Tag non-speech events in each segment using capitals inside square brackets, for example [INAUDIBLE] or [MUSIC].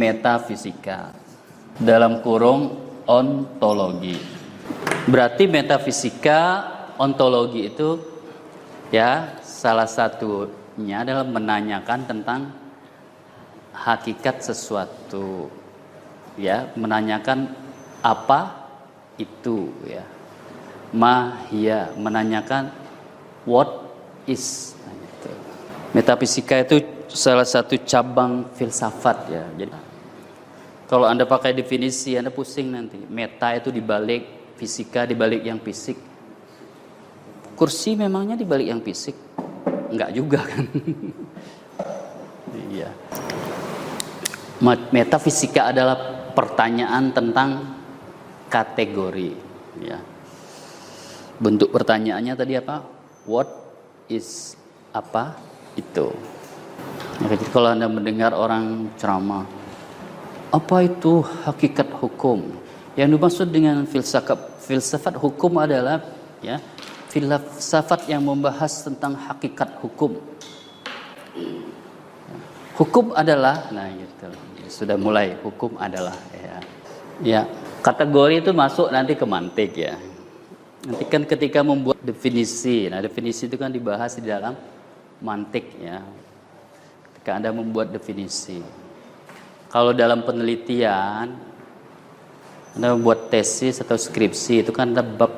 metafisika dalam kurung ontologi. Berarti metafisika ontologi itu ya salah satunya adalah menanyakan tentang hakikat sesuatu ya menanyakan apa itu ya mahia menanyakan what is gitu. metafisika itu salah satu cabang filsafat ya jadi kalau anda pakai definisi anda pusing nanti. Meta itu dibalik fisika dibalik yang fisik. Kursi memangnya dibalik yang fisik? Enggak juga [LAUGHS] kan? Iya. Metafisika adalah pertanyaan tentang kategori ya. Bentuk pertanyaannya tadi apa? What is apa? Itu. Jadi kalau anda mendengar orang ceramah apa itu hakikat hukum yang dimaksud dengan filsafat filsafat hukum adalah ya filsafat yang membahas tentang hakikat hukum hukum adalah nah gitu sudah mulai hukum adalah ya. Ya, kategori itu masuk nanti ke mantik ya. Nanti kan ketika membuat definisi, nah definisi itu kan dibahas di dalam mantik ya. Ketika Anda membuat definisi. Kalau dalam penelitian Anda membuat tesis atau skripsi itu kan ada bab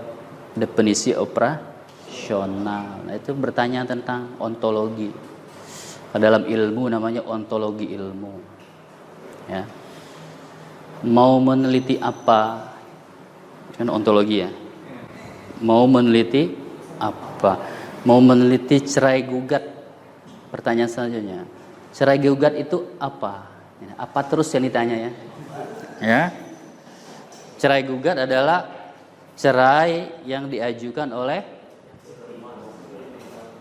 definisi operasional. Nah, itu bertanya tentang ontologi. Dalam ilmu namanya ontologi ilmu ya. Mau meneliti apa? Kan ontologi ya. Mau meneliti apa? Mau meneliti cerai gugat? Pertanyaan selanjutnya. Cerai gugat itu apa apa terus yang ditanya ya ya cerai gugat adalah cerai yang diajukan oleh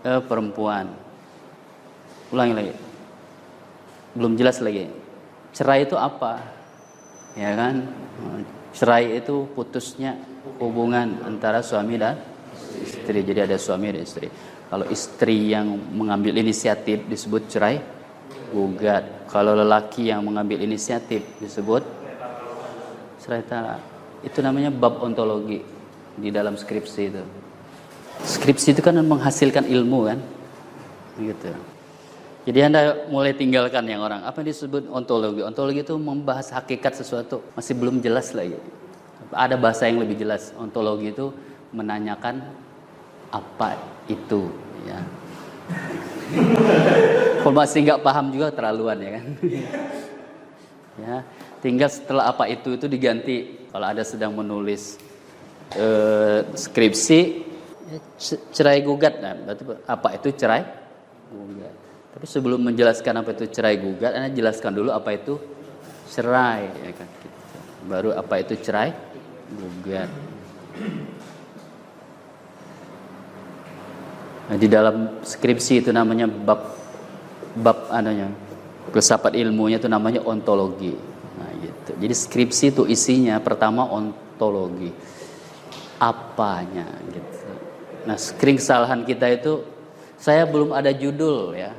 eh, perempuan ulangi lagi belum jelas lagi cerai itu apa? Ya kan? Cerai itu putusnya hubungan antara suami dan istri. Jadi ada suami dan istri. Kalau istri yang mengambil inisiatif disebut cerai gugat. Kalau lelaki yang mengambil inisiatif disebut cerai talak. Itu namanya bab ontologi di dalam skripsi itu. Skripsi itu kan menghasilkan ilmu kan? Gitu. Jadi Anda mulai tinggalkan yang orang. Apa yang disebut ontologi? Ontologi itu membahas hakikat sesuatu. Masih belum jelas lagi. Ada bahasa yang lebih jelas. Ontologi itu menanyakan apa itu. Ya. Kalau masih nggak paham juga terlaluan ya kan. [LAUGHS] ya. Tinggal setelah apa itu itu diganti. Kalau ada sedang menulis eh, skripsi cerai gugat, nah, berarti apa itu cerai gugat? Tapi sebelum menjelaskan apa itu cerai gugat, Anda jelaskan dulu apa itu cerai. Ya kan? Baru apa itu cerai gugat. Nah, di dalam skripsi itu namanya bab bab ananya filsafat ilmunya itu namanya ontologi. Nah, gitu. Jadi skripsi itu isinya pertama ontologi. Apanya gitu. Nah, skring kesalahan kita itu saya belum ada judul ya.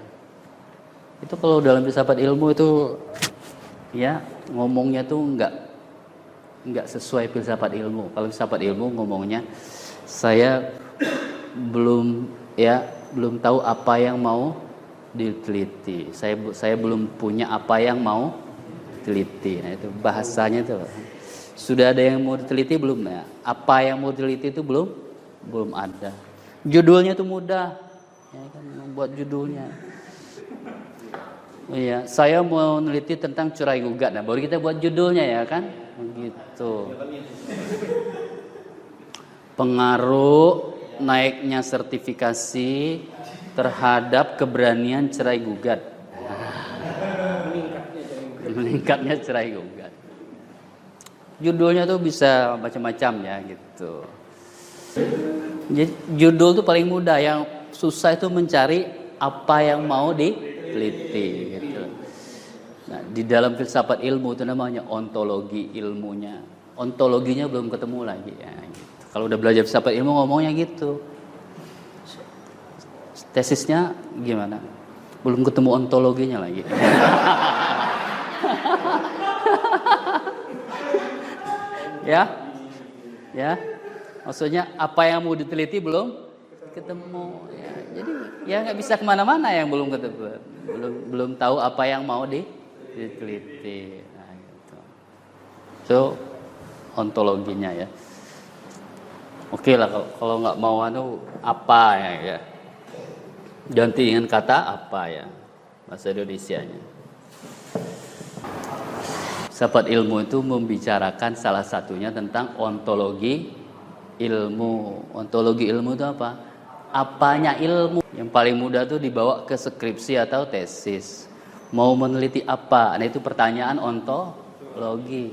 Itu kalau dalam filsafat ilmu itu ya ngomongnya tuh enggak enggak sesuai filsafat ilmu. Kalau filsafat ilmu ngomongnya saya belum ya belum tahu apa yang mau diteliti. Saya saya belum punya apa yang mau diteliti. Nah itu bahasanya tuh sudah ada yang mau diteliti belum ya? Apa yang mau diteliti itu belum belum ada. Judulnya tuh mudah, ya kan membuat judulnya. Iya, saya mau meneliti tentang curai gugat. Nah, baru kita buat judulnya ya kan? Begitu. Pengaruh naiknya sertifikasi terhadap keberanian cerai gugat. Meningkatnya cerai gugat. Judulnya tuh bisa macam-macam ya gitu. Judul tuh paling mudah, yang susah itu mencari apa yang mau diteliti. Nah, di dalam filsafat ilmu itu namanya ontologi ilmunya. Ontologinya belum ketemu lagi ya. Gitu. Kalau udah belajar filsafat ilmu ngomongnya gitu. Tesisnya gimana? Belum ketemu ontologinya lagi. [LAUGHS] ya, ya. Maksudnya apa yang mau diteliti belum ketemu. Ya, jadi ya nggak bisa ke mana-mana yang belum ketemu, belum belum tahu apa yang mau di, diteliti. Nah, gitu. So ontologinya ya. Oke lah kalau nggak mau anu apa ya, ya. Ganti dengan kata apa ya bahasa Indonesia-nya. Sahabat ilmu itu membicarakan salah satunya tentang ontologi ilmu. Ontologi ilmu itu apa? Apanya ilmu? Yang paling mudah tuh dibawa ke skripsi atau tesis. Mau meneliti apa? Nah itu pertanyaan ontologi.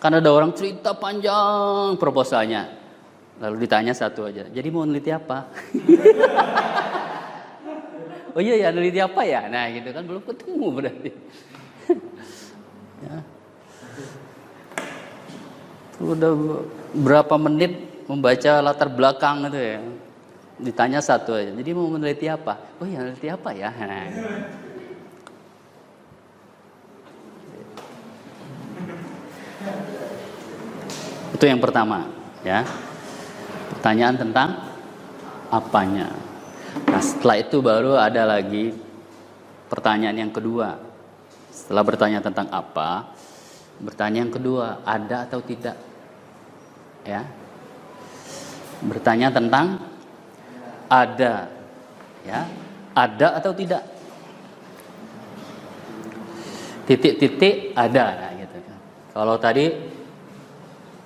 Karena ada orang cerita panjang proposalnya. Lalu ditanya satu aja. Jadi mau meneliti apa? [LAUGHS] oh iya ya, meneliti apa ya? Nah gitu kan belum ketemu berarti. [LAUGHS] ya. Udah berapa menit membaca latar belakang itu ya. Ditanya satu aja. Jadi mau meneliti apa? Oh iya, meneliti apa ya? Nah. [LAUGHS] Itu yang pertama, ya. Pertanyaan tentang apanya. Nah, setelah itu baru ada lagi pertanyaan yang kedua. Setelah bertanya tentang apa, bertanya yang kedua, ada atau tidak? Ya. Bertanya tentang ada. Ya. Ada atau tidak? Titik-titik ada nah, gitu kan. Kalau tadi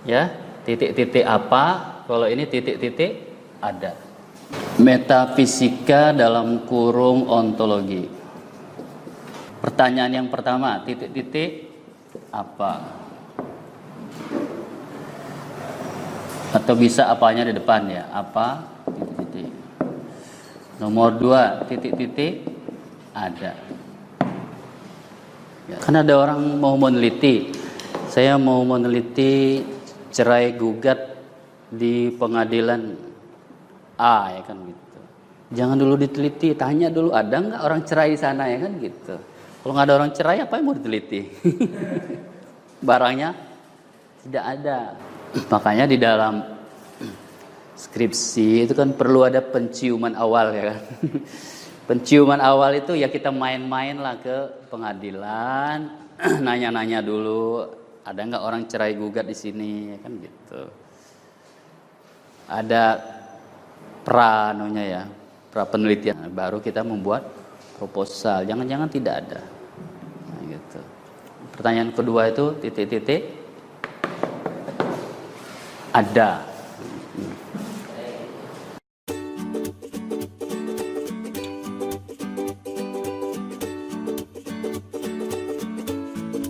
ya titik-titik apa kalau ini titik-titik ada. Metafisika dalam kurung ontologi. Pertanyaan yang pertama titik-titik apa? Atau bisa apanya di depan ya? Apa? Titik-titik. Nomor dua titik-titik ada. Ya, kan ada orang mau meneliti. Saya mau meneliti cerai gugat di pengadilan A ya kan gitu. Jangan dulu diteliti, tanya dulu ada nggak orang cerai di sana ya kan gitu. Kalau nggak ada orang cerai apa yang mau diteliti? [LAUGHS] Barangnya tidak ada. Makanya di dalam skripsi itu kan perlu ada penciuman awal ya kan. [LAUGHS] penciuman awal itu ya kita main-main lah ke pengadilan, [CLEARS THROAT] nanya-nanya dulu ada nggak orang cerai gugat di sini kan gitu ada pranonya ya pra penelitian baru kita membuat proposal. Jangan-jangan tidak ada. Nah, gitu. Pertanyaan kedua itu titik-titik ada